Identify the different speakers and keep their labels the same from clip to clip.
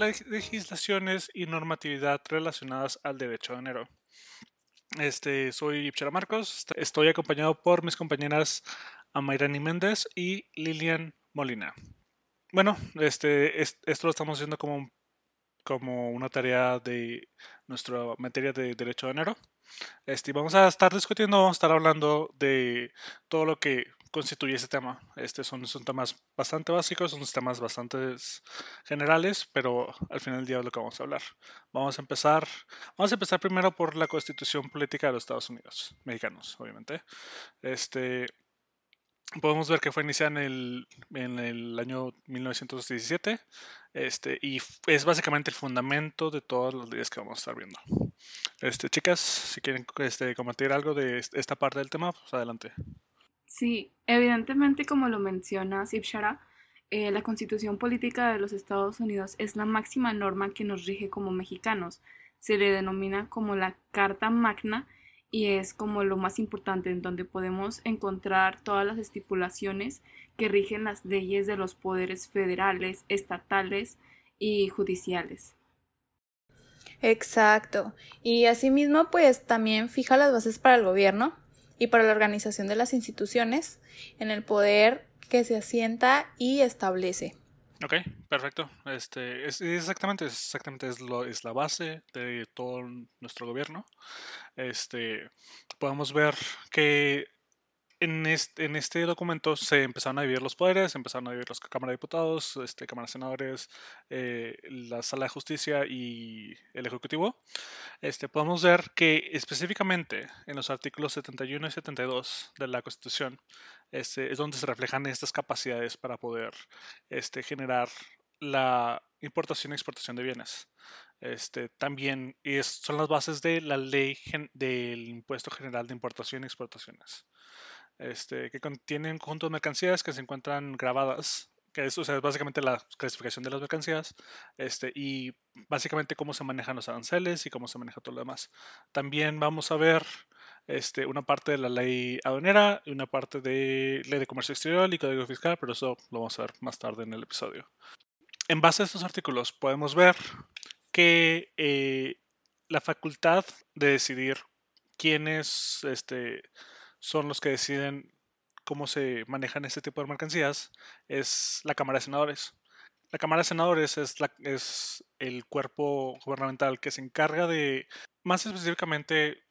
Speaker 1: legislaciones y normatividad relacionadas al derecho de enero. Este, soy Ipchara Marcos, estoy acompañado por mis compañeras Amairani Méndez y Lilian Molina. Bueno, este, esto lo estamos haciendo como, como una tarea de nuestra materia de derecho de enero. Este, vamos a estar discutiendo, vamos a estar hablando de todo lo que constituye ese tema. Este son, son temas bastante básicos, son temas bastante generales, pero al final del día es lo que vamos a hablar. Vamos a empezar, vamos a empezar primero por la Constitución Política de los Estados Unidos, mexicanos, obviamente. Este, podemos ver que fue iniciada en el, en el año 1917 este, y es básicamente el fundamento de todas las leyes que vamos a estar viendo. Este, chicas, si quieren este, comentar algo de esta parte del tema, pues adelante.
Speaker 2: Sí, evidentemente como lo menciona Sipshara, eh, la constitución política de los Estados Unidos es la máxima norma que nos rige como mexicanos. Se le denomina como la Carta Magna y es como lo más importante en donde podemos encontrar todas las estipulaciones que rigen las leyes de los poderes federales, estatales y judiciales.
Speaker 3: Exacto. Y asimismo, pues también fija las bases para el gobierno, y para la organización de las instituciones en el poder que se asienta y establece.
Speaker 1: Ok, perfecto. Este, es, exactamente, exactamente es, lo, es la base de todo nuestro gobierno. Este, podemos ver que en este, en este documento se empezaron a dividir los poderes, empezaron a dividir la Cámara de Diputados, este, Cámara de Senadores, eh, la Sala de Justicia y el Ejecutivo. Este, podemos ver que específicamente en los artículos 71 y 72 de la Constitución este, es donde se reflejan estas capacidades para poder este, generar la importación y exportación de bienes. Este, también es, son las bases de la ley del impuesto general de importación y exportaciones este, que contienen conjuntos de mercancías que se encuentran grabadas, que es, básicamente la clasificación de las mercancías, este, y básicamente cómo se manejan los aranceles y cómo se maneja todo lo demás. También vamos a ver este, una parte de la ley aduanera y una parte de ley de comercio exterior y código fiscal, pero eso lo vamos a ver más tarde en el episodio. En base a estos artículos podemos ver que eh, la facultad de decidir quiénes este, son los que deciden cómo se manejan este tipo de mercancías es la Cámara de Senadores. La Cámara de Senadores es, es el cuerpo gubernamental que se encarga de, más específicamente,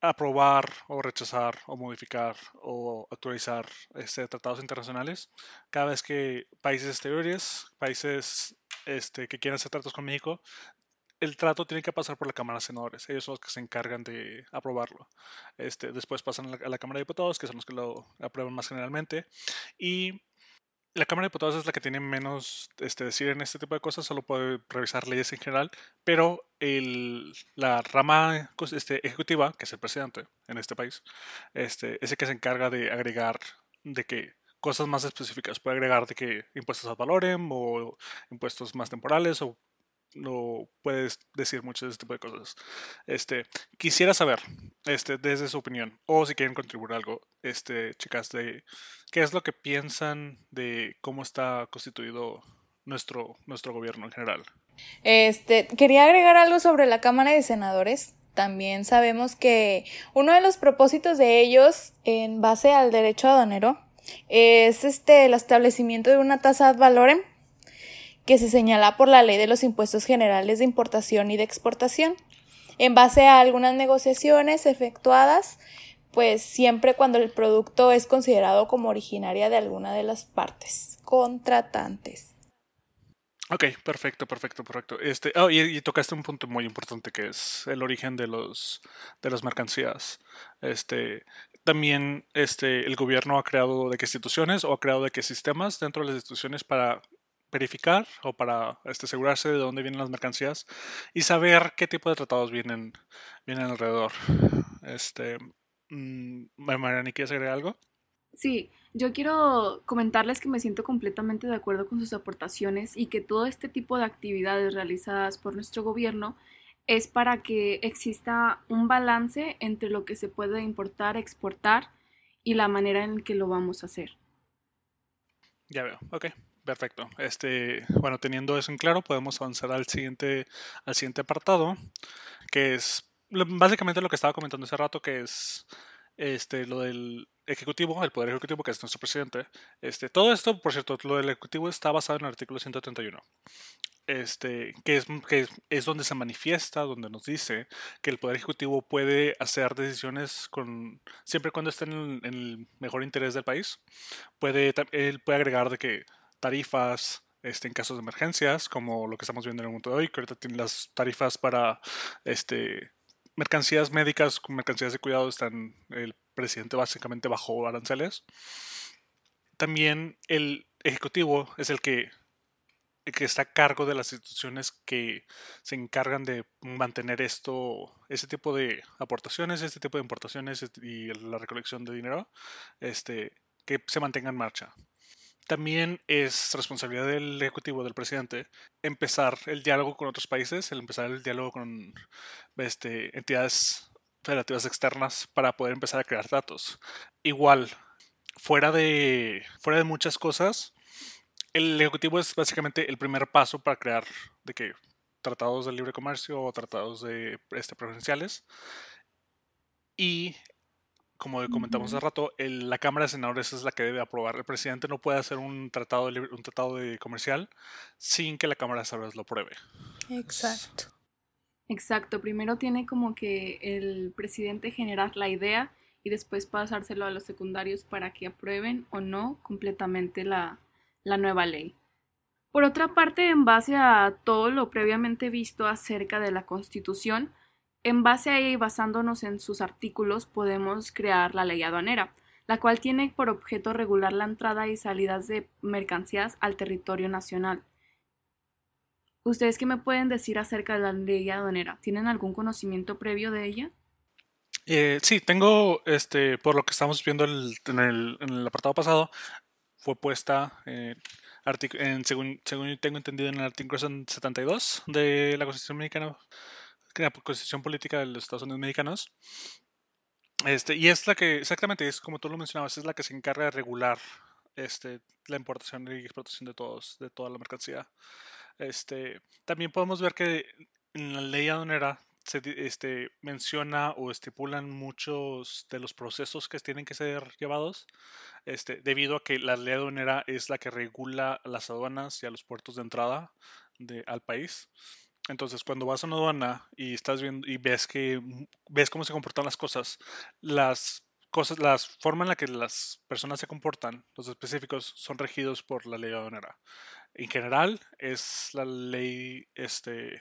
Speaker 1: aprobar o rechazar o modificar o actualizar este, tratados internacionales cada vez que países exteriores, países este, que quieran hacer tratos con México, el trato tiene que pasar por la Cámara de Senadores. Ellos son los que se encargan de aprobarlo. Este, después pasan a la, Cámara de Diputados, que son los que lo aprueban más generalmente. Y la Cámara de Diputados es la que tiene menos este, decir en este tipo de cosas, solo puede revisar leyes en general, pero el, la rama este, ejecutiva, que es el presidente en este país, este, es el que se encarga de agregar de que cosas más específicas, puede agregar de que impuestos al valorem o impuestos más temporales o no puedes decir mucho de este tipo de cosas. Este, quisiera saber, este, desde su opinión, o si quieren contribuir algo, este, chicas, de qué es lo que piensan de cómo está constituido nuestro, nuestro gobierno en general.
Speaker 3: Este, quería agregar algo sobre la Cámara de Senadores. También sabemos que uno de los propósitos de ellos, en base al derecho aduanero, es este el establecimiento de una tasa ad valorem que se señala por la Ley de los Impuestos Generales de Importación y de Exportación, en base a algunas negociaciones efectuadas, pues siempre cuando el producto es considerado como originaria de alguna de las partes contratantes.
Speaker 1: Ok, perfecto, perfecto, perfecto. Este, oh, y, tocaste un punto muy importante que es el origen de los de las mercancías. Este, también este, el gobierno ha creado de qué instituciones o ha creado de qué sistemas dentro de las instituciones para verificar o para este, asegurarse de dónde vienen las mercancías y saber qué tipo de tratados vienen, vienen alrededor. Este, mm, Mariani, ¿quieres agregar algo?
Speaker 2: Sí, yo quiero comentarles que me siento completamente de acuerdo con sus aportaciones y que todo este tipo de actividades realizadas por nuestro gobierno es para que exista un balance entre lo que se puede importar, exportar y la manera en que lo vamos a hacer.
Speaker 1: Ya veo, ok. Perfecto. Este, bueno, teniendo eso en claro, podemos avanzar al siguiente, al siguiente apartado, que es básicamente lo que estaba comentando hace rato, que es este, lo del ejecutivo, el poder ejecutivo, que es nuestro presidente. Este, todo esto, por cierto, lo del ejecutivo está basado en el artículo 131. Este, que es, que es donde se manifiesta, donde nos dice que el Poder Ejecutivo puede hacer decisiones con siempre y cuando estén en, en, el mejor interés del país. Puede, él puede agregar de que tarifas este, en casos de emergencias, como lo que estamos viendo en el mundo de hoy, que ahorita tienen las tarifas para este, mercancías médicas, mercancías de cuidado, están el presidente básicamente bajo aranceles. También el ejecutivo es el que, que está a cargo de las instituciones que se encargan de mantener esto, ese tipo de aportaciones, este tipo de importaciones y la recolección de dinero, este, que se mantenga en marcha. También es responsabilidad del Ejecutivo, del presidente, empezar el diálogo con otros países, el empezar el diálogo con este, entidades federativas externas para poder empezar a crear datos. Igual, fuera de, fuera de muchas cosas, el Ejecutivo es básicamente el primer paso para crear de que tratados de libre comercio o tratados de este, preferenciales. Y como comentamos hace rato, la Cámara de Senadores es la que debe aprobar. El presidente no puede hacer un tratado de, un tratado de comercial sin que la Cámara de Senadores lo apruebe.
Speaker 3: Exacto.
Speaker 2: Exacto. Primero tiene como que el presidente generar la idea y después pasárselo a los secundarios para que aprueben o no completamente la, la nueva ley. Por otra parte, en base a todo lo previamente visto acerca de la Constitución, en base a ella y basándonos en sus artículos podemos crear la ley aduanera, la cual tiene por objeto regular la entrada y salidas de mercancías al territorio nacional. ¿Ustedes qué me pueden decir acerca de la ley aduanera? ¿Tienen algún conocimiento previo de ella?
Speaker 1: Eh, sí, tengo, este, por lo que estamos viendo en, el, apartado pasado, fue puesta eh, según, según tengo entendido en el artículo 72 de la Constitución Mexicana la constitución política de los Estados Unidos mexicanos. Este, y es la que, exactamente, es como tú lo mencionabas, es la que se encarga de regular este, la importación y exportación de todos, de toda la mercancía. Este, también podemos ver que en la ley aduanera se este, menciona o estipulan muchos de los procesos que tienen que ser llevados, este, debido a que la ley aduanera es la que regula las aduanas y a los puertos de entrada de, al país. Entonces, cuando vas a una aduana y estás viendo y ves que ves cómo se comportan las cosas, las cosas, la forma en la que las personas se comportan, los específicos, son regidos por la ley aduanera. En general, es la ley este,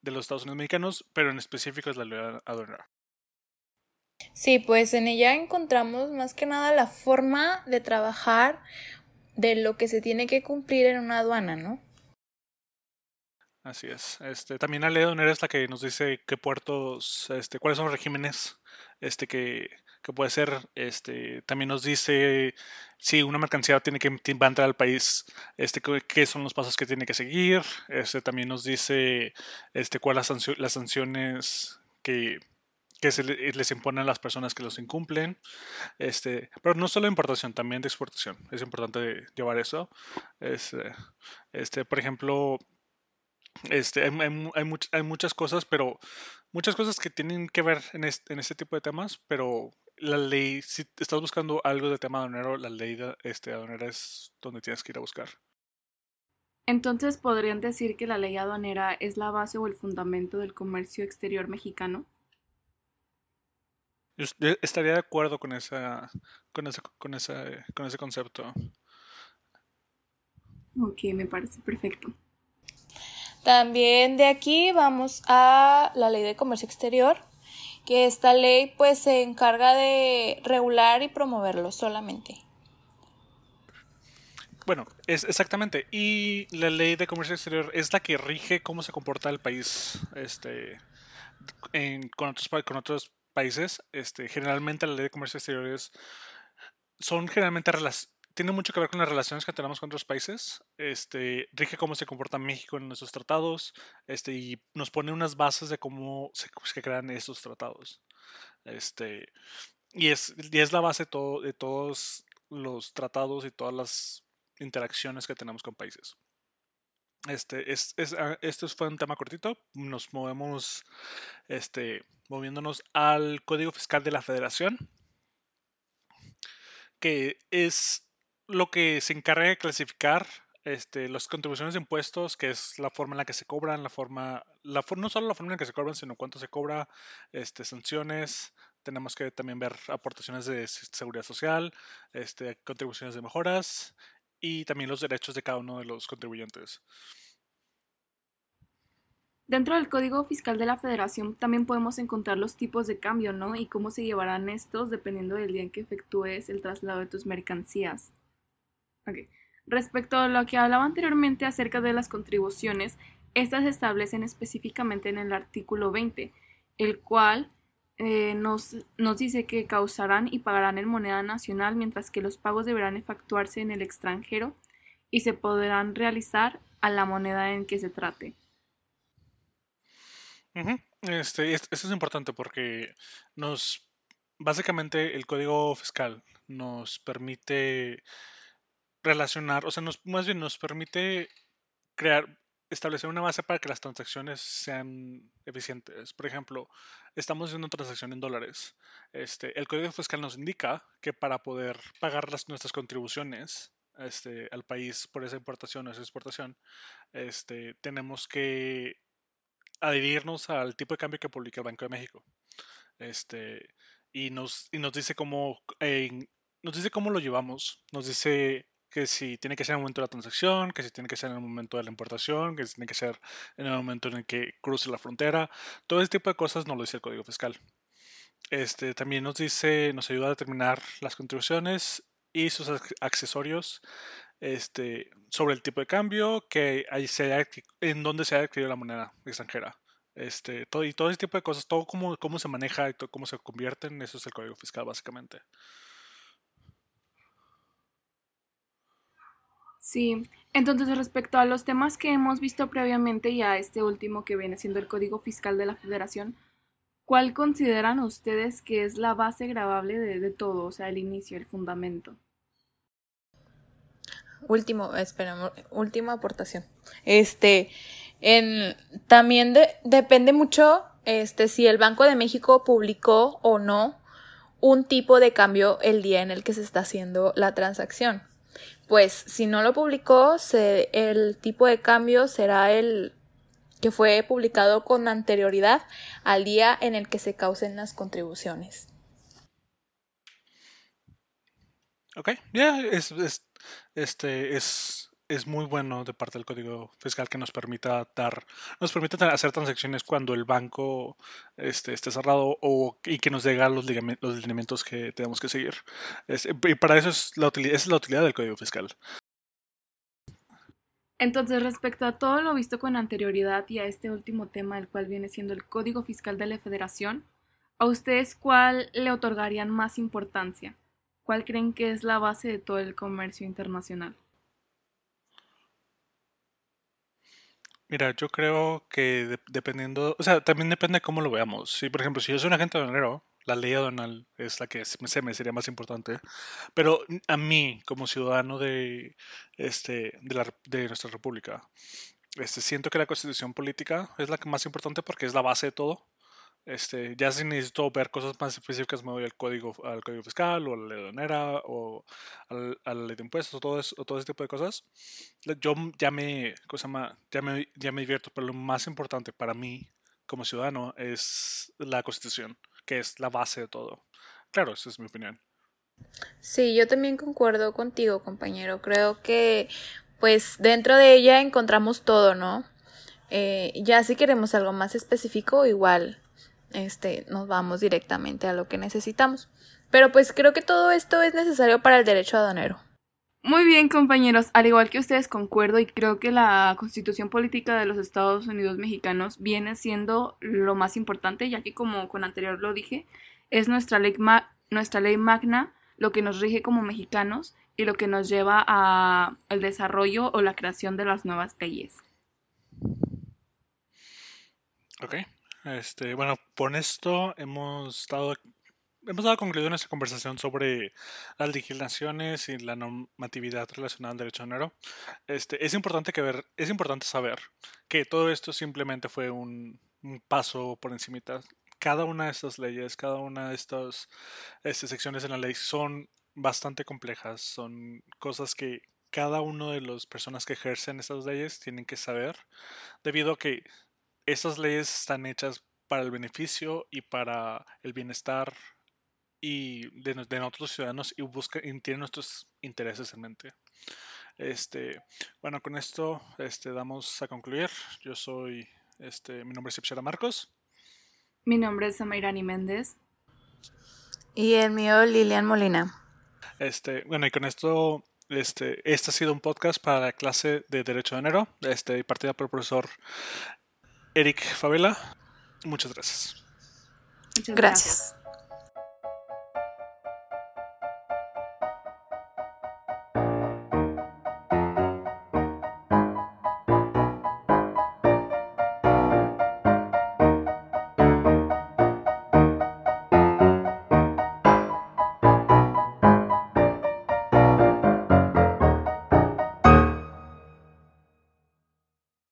Speaker 1: de los Estados Unidos mexicanos, pero en específico es la ley aduanera.
Speaker 3: Sí, pues en ella encontramos más que nada la forma de trabajar de lo que se tiene que cumplir en una aduana, ¿no?
Speaker 1: Así es. Este, también la ley aduanera es la que nos dice qué puertos, este, cuáles son los regímenes este, que, que puede ser. Este, también nos dice si una mercancía tiene que va a entrar al país, este, qué son los pasos que tiene que seguir. Este, también nos dice este, cuáles son las sanciones que, que se les imponen a las personas que los incumplen. Este, pero no solo de importación, también de exportación. Es importante llevar eso. Este, este, por ejemplo, este, hay, hay, muchas cosas, pero muchas cosas que tienen que ver en este, en este tipo de temas, pero la ley, si estás buscando algo de tema aduanero, la ley de, este, aduanera es donde tienes que ir a buscar.
Speaker 2: Entonces, ¿podrían decir que la ley aduanera es la base o el fundamento del comercio exterior mexicano?
Speaker 1: Yo estaría de acuerdo con esa, con ese, con esa, con ese concepto.
Speaker 2: Ok, me parece perfecto.
Speaker 3: También de aquí vamos a la ley de comercio exterior, que esta ley pues se encarga de regular y promoverlo solamente.
Speaker 1: Bueno, es exactamente. Y la ley de comercio exterior es la que rige cómo se comporta el país este, con, otros, con otros países. Este, generalmente la ley de comercio exterior son generalmente tiene mucho que ver con las relaciones que tenemos con otros países. Este, rige cómo se comporta México en nuestros tratados este, y nos pone unas bases de cómo se, crean esos tratados. Este, y, es, y es la base todo, de todos los tratados y todas las interacciones que tenemos con países. Este, es, es, esto fue un tema cortito. Nos movemos, este, moviéndonos al Código Fiscal de la Federación, que es lo que se encarga de clasificar este, las contribuciones de impuestos, que es la forma en la que se cobran, la forma, la, no solo la forma en la que se cobran, sino cuánto se cobra, este, sanciones, tenemos que también ver aportaciones de seguridad social, este, contribuciones de mejoras y también los derechos de cada uno de los contribuyentes.
Speaker 2: Dentro del Código Fiscal de la Federación también podemos encontrar los tipos de cambio, ¿no? Y cómo se llevarán estos dependiendo del día en que efectúes el traslado de tus mercancías. Respecto a lo que hablaba anteriormente acerca de las contribuciones, estas se establecen específicamente en el artículo 20, el cual eh, nos, nos dice que causarán y pagarán en moneda nacional, mientras que los pagos deberán efectuarse en el extranjero y se podrán realizar a la moneda en que se trate.
Speaker 1: Este, esto es importante porque nos, básicamente el código fiscal nos permite relacionar, o sea, nos, más bien nos permite crear, establecer una base para que las transacciones sean eficientes. Por ejemplo, estamos haciendo una transacción en dólares. Este, el código fiscal nos indica que para poder pagar nuestras contribuciones este, al país por esa importación o esa exportación, este, tenemos que adherirnos al tipo de cambio que publica el Banco de México. Este, y nos, y nos dice cómo nos dice cómo lo llevamos. Nos dice que si tiene que ser en el momento de la transacción, que si tiene que ser en el momento de la importación, que si tiene que ser en el momento en el que cruce la frontera. Todo ese tipo de cosas nos lo dice el código fiscal. Este, también nos dice, nos ayuda a determinar las contribuciones y sus accesorios este, sobre el tipo de cambio, que ahí se en dónde se ha adquirido la moneda extranjera. Este, todo, y todo ese tipo de cosas, todo cómo, cómo se maneja y cómo se convierten, eso es el código fiscal básicamente.
Speaker 2: Sí, entonces respecto a los temas que hemos visto previamente y a este último que viene siendo el Código Fiscal de la Federación, ¿cuál consideran ustedes que es la base grabable de, de todo, o sea, el inicio, el fundamento?
Speaker 3: último, espera, última aportación. Este, en, también depende mucho, este, si el Banco de México publicó o no un tipo de cambio el día en el que se está haciendo la transacción. Pues si no lo publicó, el tipo de cambio será el que fue publicado con anterioridad al día en el que se causen las contribuciones.
Speaker 1: Ok, ya, es, este es, es muy bueno de parte del código fiscal que nos permita dar, nos permite hacer transacciones cuando el banco este, esté cerrado o, y que nos diga los, los lineamientos que tenemos que seguir. y para eso es la utilidad, es la utilidad del código fiscal.
Speaker 2: Entonces, respecto a todo lo visto con anterioridad y a este último tema, el cual viene siendo el Código Fiscal de la Federación, ¿a ustedes cuál le otorgarían más importancia? ¿Cuál creen que es la base de todo el comercio internacional?
Speaker 1: Mira, yo creo que dependiendo, o sea, también depende de cómo lo veamos. Si, por ejemplo, si yo soy un agente aduanero, la ley aduanal es la que se me sería más importante. Pero a mí, como ciudadano de, este, de, la, de nuestra república, este, siento que la constitución política es la que más importante porque es la base de todo. Este, ya si necesito ver cosas más específicas, me voy al código, al código fiscal o a la de o a la ley de impuestos todo, eso, o todo ese tipo de cosas. Yo ya me, cosa ya, me, ya me divierto, pero lo más importante para mí como ciudadano es la constitución, que es la base de todo. Claro, esa es mi opinión.
Speaker 3: Sí, yo también concuerdo contigo, compañero. Creo que, pues, dentro de ella encontramos todo, ¿no? Eh, ya si queremos algo más específico, igual este, nos vamos directamente a lo que necesitamos. Pero pues creo que todo esto es necesario para el derecho aduanero.
Speaker 2: Muy bien, compañeros. Al igual que ustedes concuerdo y creo que la constitución política de los Estados Unidos mexicanos viene siendo lo más importante, ya que como con anterior lo dije, es nuestra ley, nuestra ley magna lo que nos rige como mexicanos y lo que nos lleva a el desarrollo o la creación de las nuevas leyes.
Speaker 1: Ok, este, bueno, por esto hemos estado hemos dado concluido nuestra conversación sobre las legislaciones y la normatividad relacionada al derecho dinero. Este, es, importante que ver, es importante saber que todo esto simplemente fue un, paso por encima. Cada una de estas leyes, cada una de estas este, secciones en la ley son bastante complejas, son cosas que cada una de las personas que ejercen estas leyes tienen que saber, debido a que estas leyes están hechas para el beneficio y para el bienestar y de, de nosotros ciudadanos y busca y tiene nuestros intereses en mente. Este, bueno, con esto este, damos a concluir. Yo soy, este, mi nombre es Ipsera Marcos.
Speaker 2: Mi nombre es Samairani Méndez.
Speaker 3: Y el mío, Lilian Molina.
Speaker 1: Este, bueno, y con esto, este, este ha sido un podcast para la clase de Derecho de Enero, este, partida por el profesor Eric Favela. Muchas gracias.
Speaker 3: Muchas gracias.